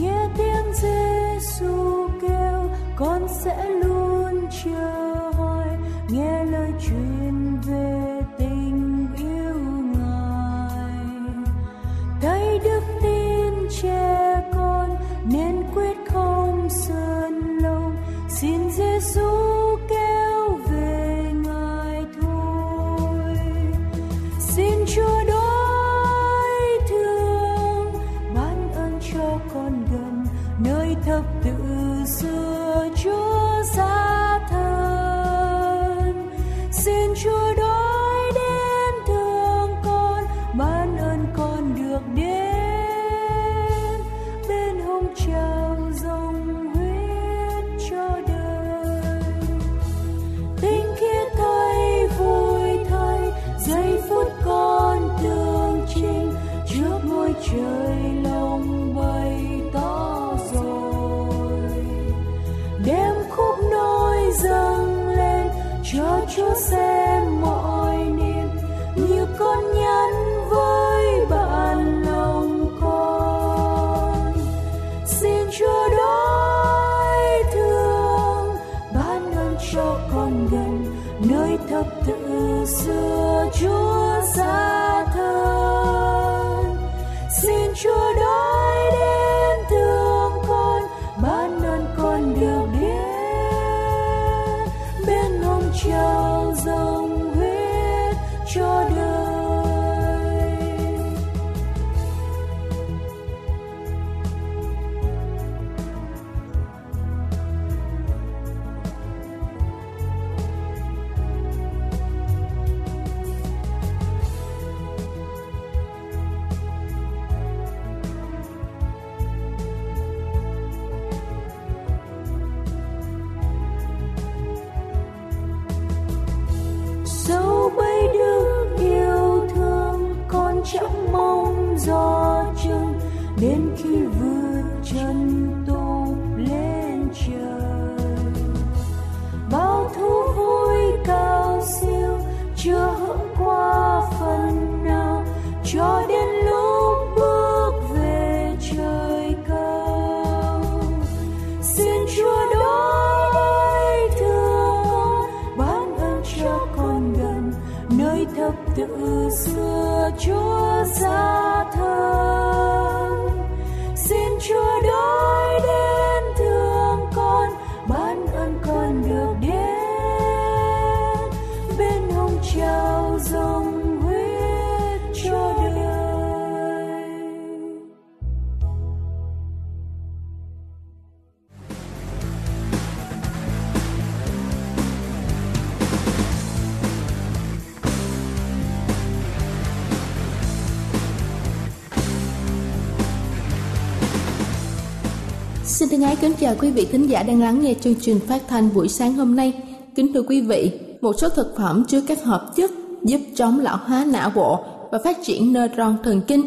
nghe tiếng Giêsu kêu con sẽ luôn chờ. Ngôi kính chào quý vị thính giả đang lắng nghe chương trình phát thanh buổi sáng hôm nay. Kính thưa quý vị, một số thực phẩm chứa các hợp chất giúp chống lão hóa não bộ và phát triển neuron thần kinh.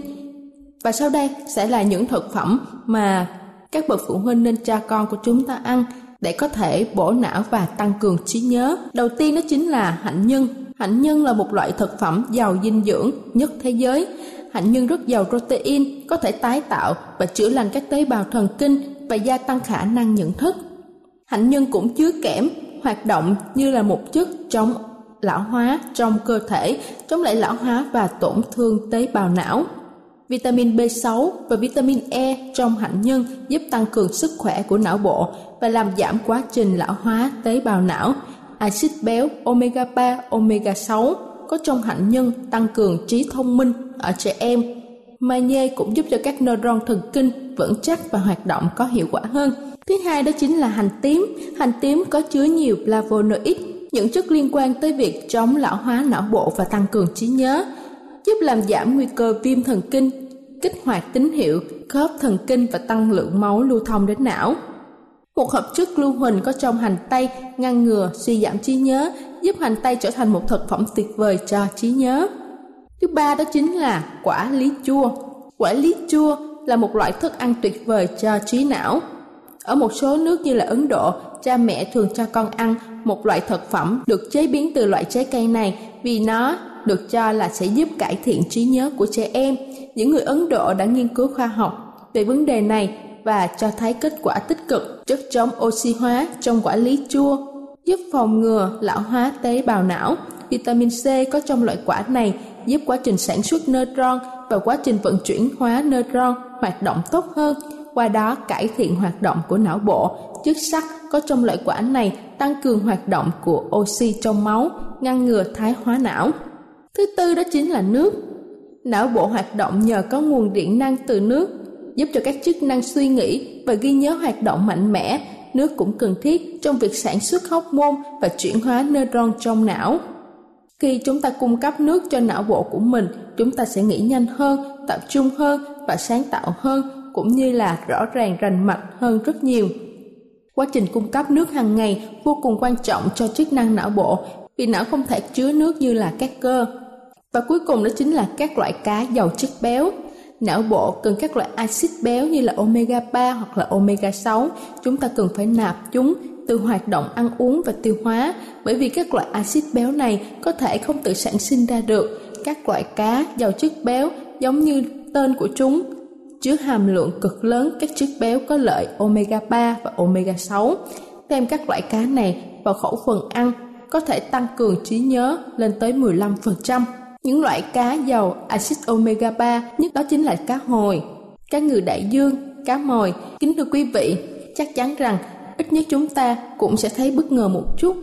Và sau đây sẽ là những thực phẩm mà các bậc phụ huynh nên cho con của chúng ta ăn để có thể bổ não và tăng cường trí nhớ. Đầu tiên đó chính là hạnh nhân. Hạnh nhân là một loại thực phẩm giàu dinh dưỡng nhất thế giới. Hạnh nhân rất giàu protein, có thể tái tạo và chữa lành các tế bào thần kinh và gia tăng khả năng nhận thức. Hạnh nhân cũng chứa kẽm, hoạt động như là một chất chống lão hóa trong cơ thể, chống lại lão hóa và tổn thương tế bào não. Vitamin B6 và vitamin E trong hạnh nhân giúp tăng cường sức khỏe của não bộ và làm giảm quá trình lão hóa tế bào não. Axit béo omega 3, omega 6 có trong hạnh nhân tăng cường trí thông minh ở trẻ em. Magie cũng giúp cho các neuron thần kinh vững chắc và hoạt động có hiệu quả hơn. Thứ hai đó chính là hành tím. Hành tím có chứa nhiều flavonoid, những chất liên quan tới việc chống lão hóa não bộ và tăng cường trí nhớ, giúp làm giảm nguy cơ viêm thần kinh, kích hoạt tín hiệu khớp thần kinh và tăng lượng máu lưu thông đến não. Một hợp chất lưu huỳnh có trong hành tây ngăn ngừa suy giảm trí nhớ, giúp hành tây trở thành một thực phẩm tuyệt vời cho trí nhớ. Thứ ba đó chính là quả lý chua. Quả lý chua là một loại thức ăn tuyệt vời cho trí não. Ở một số nước như là Ấn Độ, cha mẹ thường cho con ăn một loại thực phẩm được chế biến từ loại trái cây này vì nó được cho là sẽ giúp cải thiện trí nhớ của trẻ em. Những người Ấn Độ đã nghiên cứu khoa học về vấn đề này và cho thấy kết quả tích cực chất chống oxy hóa trong quả lý chua giúp phòng ngừa lão hóa tế bào não. Vitamin C có trong loại quả này giúp quá trình sản xuất neutron và quá trình vận chuyển hóa neutron hoạt động tốt hơn, qua đó cải thiện hoạt động của não bộ. Chất sắt có trong loại quả này tăng cường hoạt động của oxy trong máu, ngăn ngừa thái hóa não. Thứ tư đó chính là nước. Não bộ hoạt động nhờ có nguồn điện năng từ nước, giúp cho các chức năng suy nghĩ và ghi nhớ hoạt động mạnh mẽ. Nước cũng cần thiết trong việc sản xuất hóc môn và chuyển hóa neuron trong não. Khi chúng ta cung cấp nước cho não bộ của mình, chúng ta sẽ nghĩ nhanh hơn, tập trung hơn và sáng tạo hơn, cũng như là rõ ràng rành mạch hơn rất nhiều. Quá trình cung cấp nước hàng ngày vô cùng quan trọng cho chức năng não bộ vì não không thể chứa nước như là các cơ. Và cuối cùng đó chính là các loại cá giàu chất béo. Não bộ cần các loại axit béo như là omega 3 hoặc là omega 6. Chúng ta cần phải nạp chúng từ hoạt động ăn uống và tiêu hóa bởi vì các loại axit béo này có thể không tự sản sinh ra được. Các loại cá giàu chất béo giống như tên của chúng chứa hàm lượng cực lớn các chất béo có lợi omega 3 và omega 6. Thêm các loại cá này vào khẩu phần ăn có thể tăng cường trí nhớ lên tới 15%. Những loại cá giàu axit omega 3 nhất đó chính là cá hồi, cá ngừ đại dương, cá mòi. Kính thưa quý vị, chắc chắn rằng ít nhất chúng ta cũng sẽ thấy bất ngờ một chút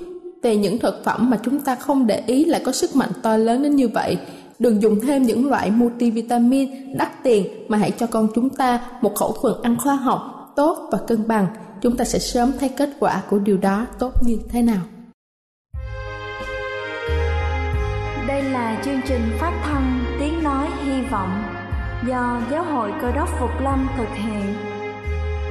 về những thực phẩm mà chúng ta không để ý lại có sức mạnh to lớn đến như vậy. Đừng dùng thêm những loại multivitamin đắt tiền mà hãy cho con chúng ta một khẩu phần ăn khoa học, tốt và cân bằng. Chúng ta sẽ sớm thấy kết quả của điều đó tốt như thế nào. Đây là chương trình phát thanh Tiếng Nói Hy Vọng do Giáo hội Cơ đốc Phục Lâm thực hiện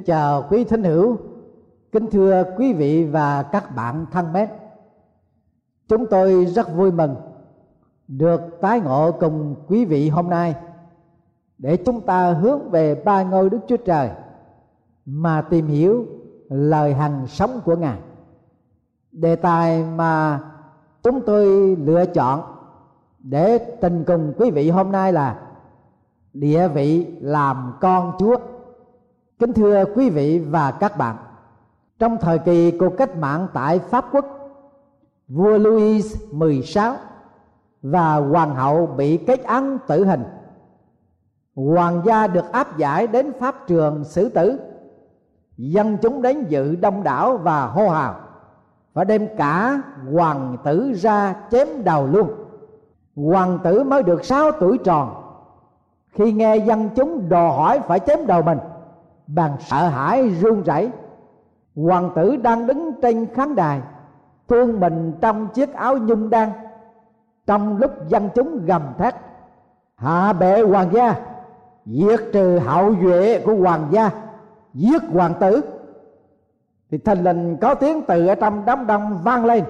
Kính chào quý thính hữu, kính thưa quý vị và các bạn thân mến. Chúng tôi rất vui mừng được tái ngộ cùng quý vị hôm nay để chúng ta hướng về ba ngôi Đức Chúa Trời mà tìm hiểu lời hằng sống của Ngài. Đề tài mà chúng tôi lựa chọn để tình cùng quý vị hôm nay là địa vị làm con Chúa kính thưa quý vị và các bạn, trong thời kỳ cuộc cách mạng tại pháp quốc, vua louis 16 và hoàng hậu bị kết án tử hình. Hoàng gia được áp giải đến pháp trường xử tử. Dân chúng đến dự đông đảo và hô hào, và đem cả hoàng tử ra chém đầu luôn. Hoàng tử mới được 6 tuổi tròn. Khi nghe dân chúng đòi hỏi phải chém đầu mình bằng sợ hãi run rẩy, hoàng tử đang đứng trên khán đài, thương mình trong chiếc áo nhung đan. Trong lúc dân chúng gầm thét, hạ bệ hoàng gia, diệt trừ hậu duệ của hoàng gia, giết hoàng tử. Thì thình lình có tiếng từ ở trong đám đông vang lên.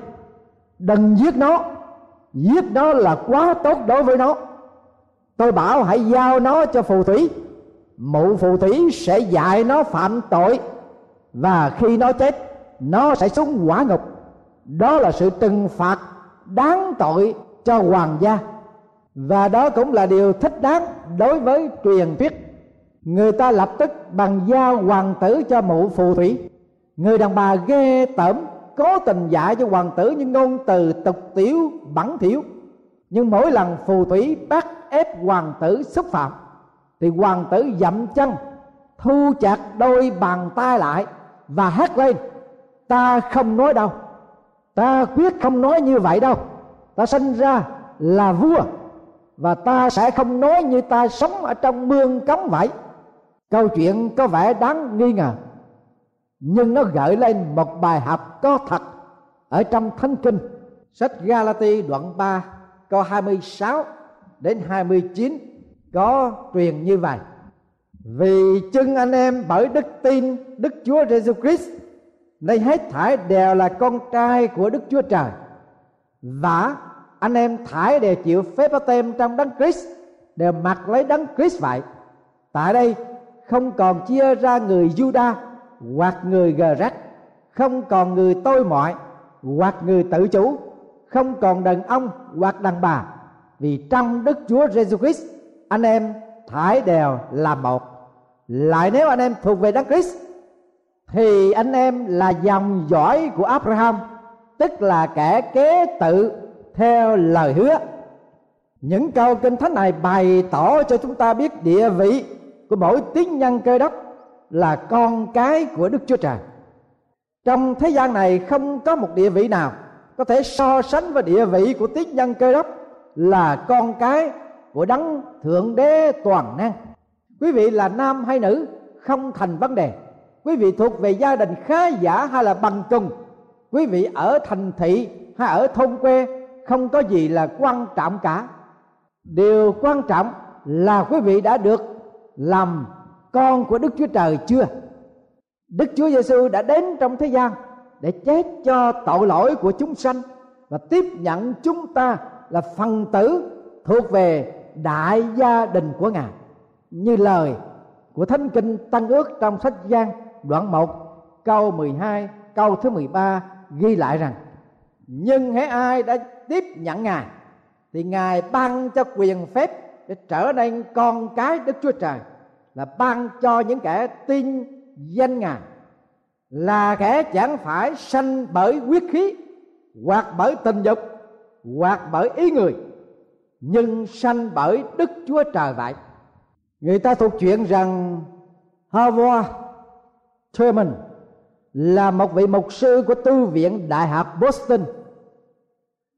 Đừng giết nó giết nó là quá tốt đối với nó. Tôi bảo hãy giao nó cho phù thủy mụ phù thủy sẽ dạy nó phạm tội, và khi nó chết, nó sẽ xuống quả ngục. Đó là sự trừng phạt đáng tội cho hoàng gia. Và đó cũng là điều thích đáng đối với truyền thuyết. Người ta lập tức bằng giao hoàng tử cho mụ phù thủy. Người đàn bà ghê tởm, cố tình dạy cho hoàng tử những ngôn từ tục tiểu, bẩn thỉu. Nhưng mỗi lần phù thủy bắt ép hoàng tử xúc phạm thì hoàng tử dậm chân, thu chặt đôi bàn tay lại và hét lên, ta không nói đâu, ta quyết không nói như vậy đâu. Ta sinh ra là vua và ta sẽ không nói như ta sống ở trong mương cống vậy. Câu chuyện có vẻ đáng nghi ngờ, nhưng nó gợi lên một bài học có thật ở trong thánh kinh. Sách Galati đoạn 3 câu 26 đến 29 có truyền như vậy. Vì chân anh em bởi đức tin đức chúa giêsu christ, nên hết thải đều là con trai của đức chúa trời. Và anh em thải đều chịu phép tem trong đấng christ, đều mặc lấy đấng christ vậy. Tại đây không còn chia ra người juda hoặc người gờ rách không còn người tôi mọi hoặc người tự chủ, không còn đàn ông hoặc đàn bà. Vì trong đức chúa Jesus christ anh em thải đều là một lại nếu anh em thuộc về đấng Christ, thì anh em là dòng dõi của Abraham, tức là kẻ kế tự theo lời hứa những câu kinh thánh này bày tỏ cho chúng ta biết địa vị của mỗi tín nhân cơ đốc là con cái của Đức Chúa Trời. Trong thế gian này không có một địa vị nào có thể so sánh với địa vị của tín nhân cơ đốc là con cái của đấng thượng đế toàn năng. Quý vị là nam hay nữ, không thành vấn đề. Quý vị thuộc về gia đình khá giả hay là bằng cùng quý vị ở thành thị hay ở thôn quê, không có gì là quan trọng cả. Điều quan trọng là quý vị đã được làm con của đức chúa trời chưa? Đức chúa giêsu đã đến trong thế gian để chết cho tội lỗi của chúng sanh và tiếp nhận chúng ta là phần tử thuộc về đại gia đình của ngài, như lời của thánh kinh tăng ước trong sách Giang, đoạn 1 câu 12 câu thứ 13 ghi lại rằng, nhưng hễ ai đã tiếp nhận ngài, thì ngài ban cho quyền phép để trở nên con cái Đức Chúa Trời, là ban cho những kẻ tin danh ngài, là kẻ chẳng phải sanh bởi huyết khí, hoặc bởi tình dục, hoặc bởi ý người nhưng sanh bởi đức chúa trời vậy. Người ta thuộc chuyện rằng Howard Thurman là một vị mục sư của tư viện đại học Boston.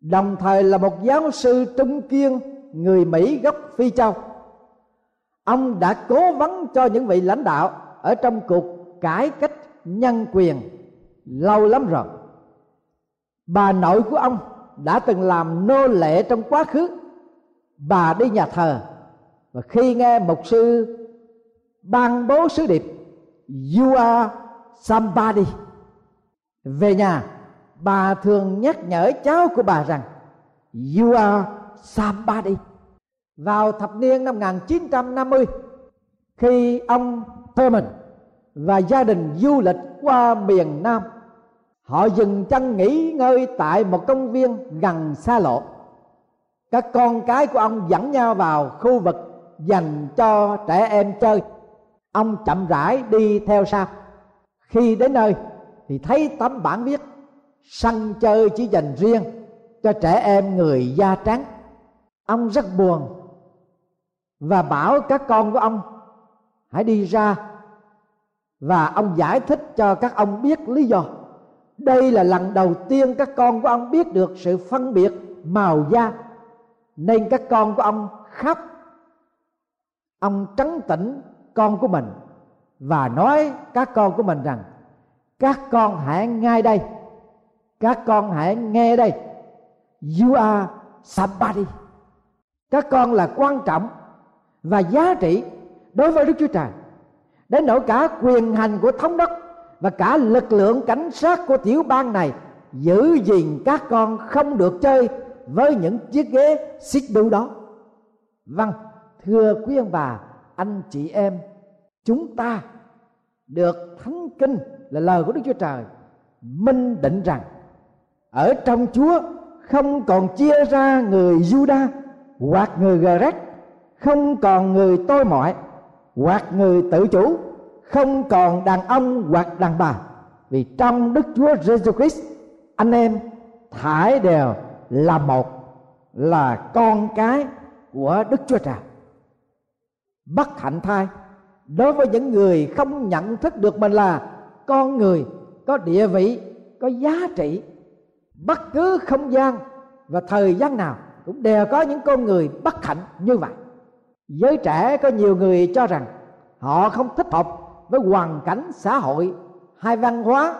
Đồng thời là một giáo sư trung kiên, người Mỹ gốc Phi Châu. Ông đã cố vấn cho những vị lãnh đạo ở trong cuộc cải cách nhân quyền lâu lắm rồi. Bà nội của ông đã từng làm nô lệ trong quá khứ bà đi nhà thờ. Và khi nghe mục sư ban bố sứ điệp you are somebody về nhà, bà thường nhắc nhở cháu của bà rằng you are somebody vào thập niên năm 1950 khi ông Thurman và gia đình du lịch qua miền Nam, họ dừng chân nghỉ ngơi tại một công viên gần xa lộ các con cái của ông dẫn nhau vào khu vực dành cho trẻ em chơi. Ông chậm rãi đi theo sau. Khi đến nơi thì thấy tấm bản viết, sân chơi chỉ dành riêng cho trẻ em người da trắng. Ông rất buồn và bảo các con của ông, hãy đi ra và ông giải thích cho các ông biết lý do. Đây là lần đầu tiên các con của ông biết được sự phân biệt màu da nên các con của ông khóc. Ông trấn tĩnh con của mình và nói các con của mình rằng, các con hãy ngay đây. Các con hãy nghe đây. You are somebody các con là quan trọng và giá trị đối với đức chúa trời đến nỗi cả quyền hành của thống đốc và cả lực lượng cảnh sát của tiểu bang này giữ gìn các con không được chơi với những chiếc ghế xích đu đó. Vâng thưa quý ông bà, anh chị em, chúng ta được thánh kinh là lời của đức chúa trời. Minh định rằng, ở trong chúa không còn chia ra người juda hoặc người gret không còn người tôi mọi hoặc người tự chủ, không còn đàn ông hoặc đàn bà. Vì trong đức chúa giêsu christ, anh em thải đều là một, là con cái của đức chúa trời. Bất hạnh thai đối với những người không nhận thức được mình là con người, có địa vị, có giá trị, bất cứ không gian và thời gian nào cũng đều có những con người bất hạnh như vậy. Giới trẻ có nhiều người cho rằng họ không thích hợp với hoàn cảnh xã hội hay văn hóa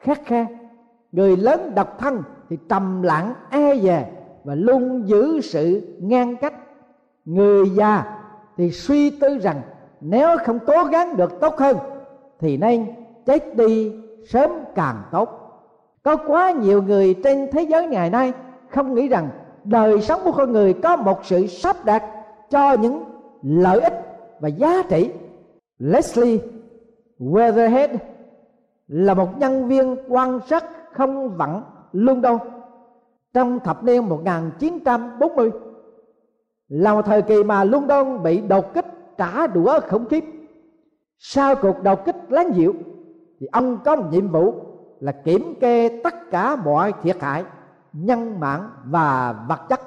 khắc khe. Người lớn độc thân thì trầm lặng e dè và luôn giữ sự ngăn cách. Người già thì suy tư rằng nếu không cố gắng được tốt hơn thì nên chết đi sớm càng tốt. Có quá nhiều người trên thế giới ngày nay không nghĩ rằng đời sống của con người có một sự sắp đặt cho những lợi ích và giá trị. Leslie Weatherhead là một nhân viên quan sát không vặn London trong thập niên 1940 là một thời kỳ mà London bị đột kích trả đũa khủng khiếp. Sau cuộc đột kích láng dịu thì ông có một nhiệm vụ là kiểm kê tất cả mọi thiệt hại, nhân mạng và vật chất.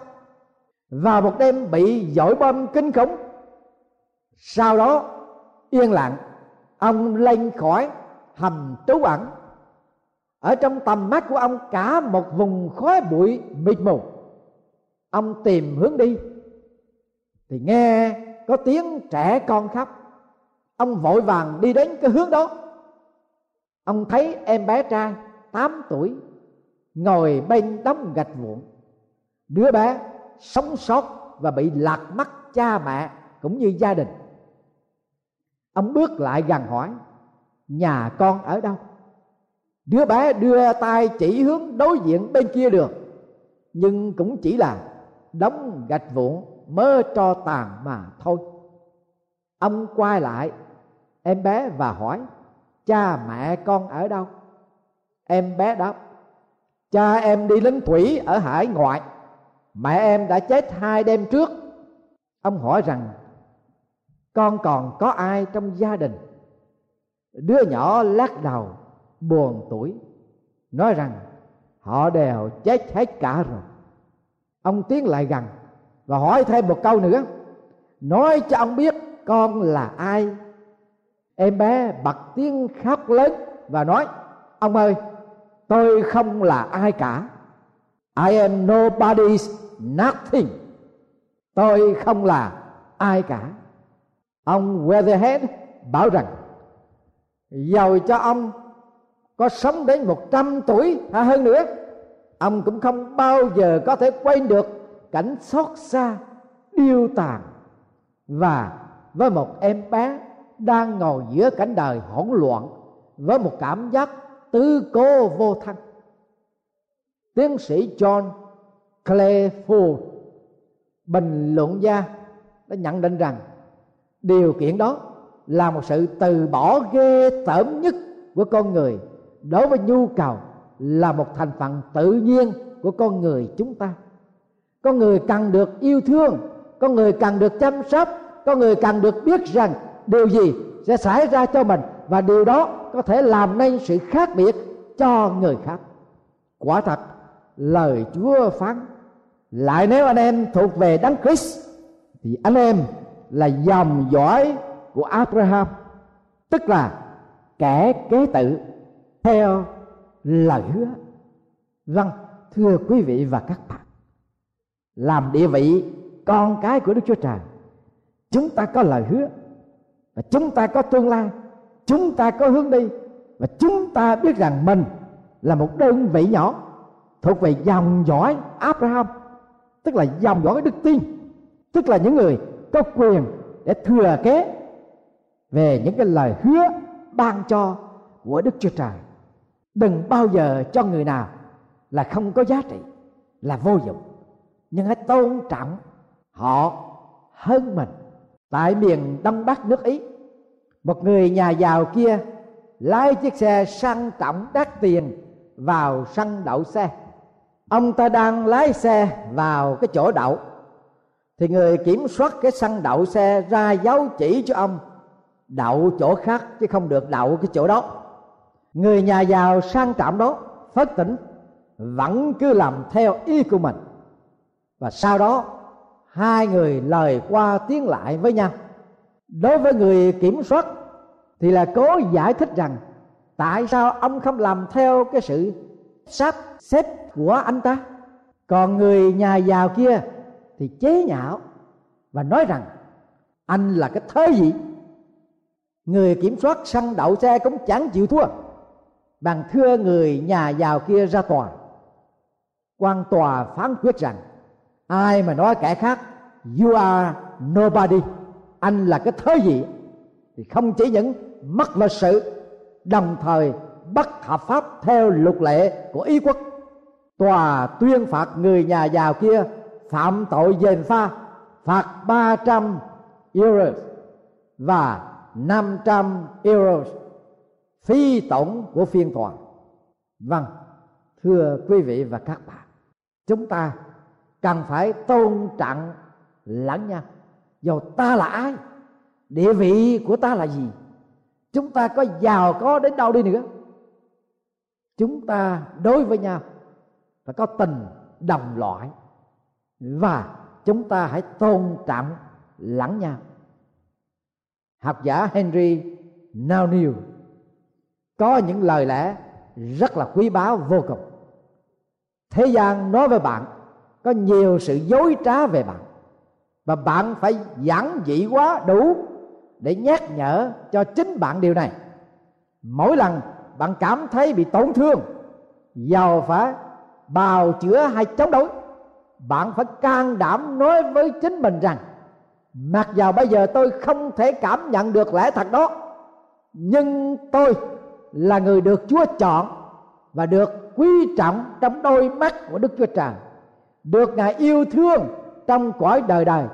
Và một đêm bị dội bom kinh khủng, sau đó yên lặng, ông lên khỏi hầm trú ẩn ở trong tầm mắt của ông cả một vùng khói bụi mịt mù. Ông tìm hướng đi. Thì nghe có tiếng trẻ con khóc. Ông vội vàng đi đến cái hướng đó. Ông thấy em bé trai 8 tuổi, ngồi bên đống gạch vụn đứa bé sống sót và bị lạc mắt cha mẹ cũng như gia đình. Ông bước lại gần hỏi, nhà con ở đâu? Đứa bé đưa tay chỉ hướng đối diện bên kia được, nhưng cũng chỉ là đóng gạch vụn mơ cho tàn mà thôi. Ông quay lại, em bé và hỏi, cha mẹ con ở đâu? Em bé đáp, cha em đi lính thủy ở hải ngoại, mẹ em đã chết hai đêm trước. Ông hỏi rằng, con còn có ai trong gia đình? Đứa nhỏ lắc đầu buồn tuổi, nói rằng, họ đều chết hết cả rồi. Ông tiến lại gần và hỏi thêm một câu nữa, nói cho ông biết con là ai? Em bé bật tiếng khóc lớn và nói, ông ơi, tôi không là ai cả. I am nobody's nothing. Tôi không là ai cả. Ông Weatherhead bảo rằng giàu cho ông có sống đến một trăm tuổi hay hơn nữa, ông cũng không bao giờ có thể quên được cảnh xót xa, điêu tàn và với một em bé đang ngồi giữa cảnh đời hỗn loạn với một cảm giác tứ cố vô thân. Tiến sĩ John Clayford bình luận gia, đã nhận định rằng điều kiện đó là một sự từ bỏ ghê tởm nhất của con người đối với nhu cầu là một thành phần tự nhiên của con người chúng ta. Con người cần được yêu thương, con người cần được chăm sóc, con người cần được biết rằng điều gì sẽ xảy ra cho mình và điều đó có thể làm nên sự khác biệt cho người khác. Quả thật, lời chúa phán, lại nếu anh em thuộc về đấng christ, thì anh em là dòng dõi của abraham, tức là kẻ kế tự theo lời hứa. Vâng thưa quý vị và các bạn, làm địa vị con cái của đức chúa trời, chúng ta có lời hứa và chúng ta có tương lai, chúng ta có hướng đi và chúng ta biết rằng mình là một đơn vị nhỏ thuộc về dòng dõi Abraham, tức là dòng dõi đức tin, tức là những người có quyền để thừa kế về những cái lời hứa ban cho của Đức Chúa Trời đừng bao giờ cho người nào là không có giá trị, là vô dụng. Nhưng hãy tôn trọng họ hơn mình. Tại miền đông bắc nước ý, một người nhà giàu kia lái chiếc xe sang trọng đắt tiền vào sân đậu xe. Ông ta đang lái xe vào cái chỗ đậu, thì người kiểm soát cái sân đậu xe ra dấu chỉ cho ông, đậu chỗ khác chứ không được đậu cái chỗ đó người nhà giàu sang trọng đó, phất tỉnh, vẫn cứ làm theo ý của mình. Và sau đó, hai người lời qua tiếng lại với nhau. Đối với người kiểm soát, thì là cố giải thích rằng, tại sao ông không làm theo cái sự sắp xếp của anh ta? Còn người nhà giàu kia thì chế nhạo và nói rằng, anh là cái thế gì? Người kiểm soát săn đậu xe cũng chẳng chịu thua bằng thưa người nhà giàu kia ra tòa. Quan tòa phán quyết rằng, ai mà nói kẻ khác, you are nobody. Anh là cái thế gì? Thì không chỉ những mất lịch sự, đồng thời bất hợp pháp theo luật lệ của ý quốc. Tòa tuyên phạt người nhà giàu kia phạm tội dền pha, phạt 300 euros và 500 euros phi tổng của phiên tòa. Vâng thưa quý vị và các bạn, chúng ta cần phải tôn trọng lẫn nhau. Dù ta là ai, địa vị của ta là gì, chúng ta có giàu có đến đâu đi nữa. Chúng ta đối với nhau phải có tình đồng loại và chúng ta hãy tôn trọng lẫn nhau. Học giả Henry Nouwen có những lời lẽ rất là quý báu, vô cùng. Thế gian nói với bạn, có nhiều sự dối trá về bạn. Và bạn phải giản dị quá đủ để nhắc nhở cho chính bạn điều này. Mỗi lần bạn cảm thấy bị tổn thương, giàu phải bào chữa hay chống đối, bạn phải can đảm nói với chính mình rằng, mặc dầu bây giờ tôi không thể cảm nhận được lẽ thật đó, nhưng tôi là người được chúa chọn và được quý trọng trong đôi mắt của đức chúa trời, được ngài yêu thương trong cõi đời đời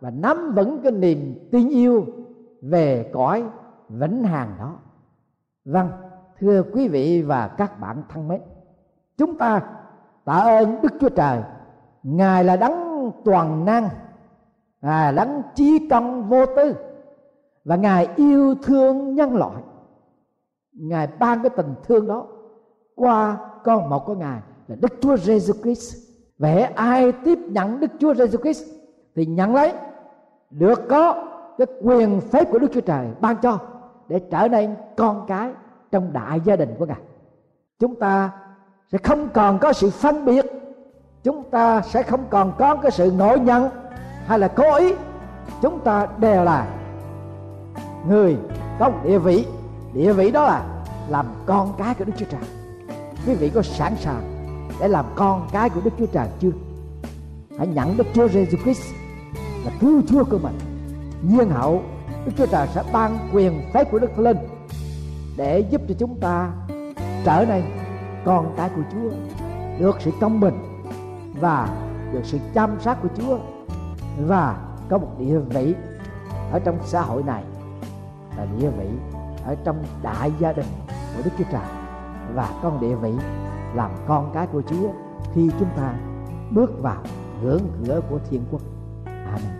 và nắm vững cái niềm tin yêu về cõi vĩnh hằng đó. Vâng thưa quý vị và các bạn thân mến, chúng ta tạ ơn đức chúa trời. Ngài là đấng toàn năng, ngài là đấng trí công vô tư và ngài yêu thương nhân loại ngài ban cái tình thương đó qua con một của ngài là đức chúa giêsu christ. Vậy ai tiếp nhận đức chúa giêsu christ thì nhận lấy, được có cái quyền phép của đức chúa trời ban cho để trở nên con cái trong đại gia đình của ngài. Chúng ta sẽ không còn có sự phân biệt, chúng ta sẽ không còn có cái sự nổi nhận hay là cố ý. Chúng ta đều là người có địa vị địa vị đó là làm con cái của đức chúa trời. Quý vị có sẵn sàng để làm con cái của đức chúa trời chưa? Hãy nhận đức chúa giêsu christ là cứu chúa của mình. Nhiên hậu, Đức Chúa Trời sẽ ban quyền phép của Đức Linh để giúp cho chúng ta trở nên con cái của Chúa, được sự công bình và được sự chăm sóc của Chúa và có một địa vị ở trong xã hội này là địa vị ở trong đại gia đình của Đức Chúa Trời và con địa vị làm con cái của Chúa khi chúng ta bước vào ngưỡng cửa của thiên quốc. Amen.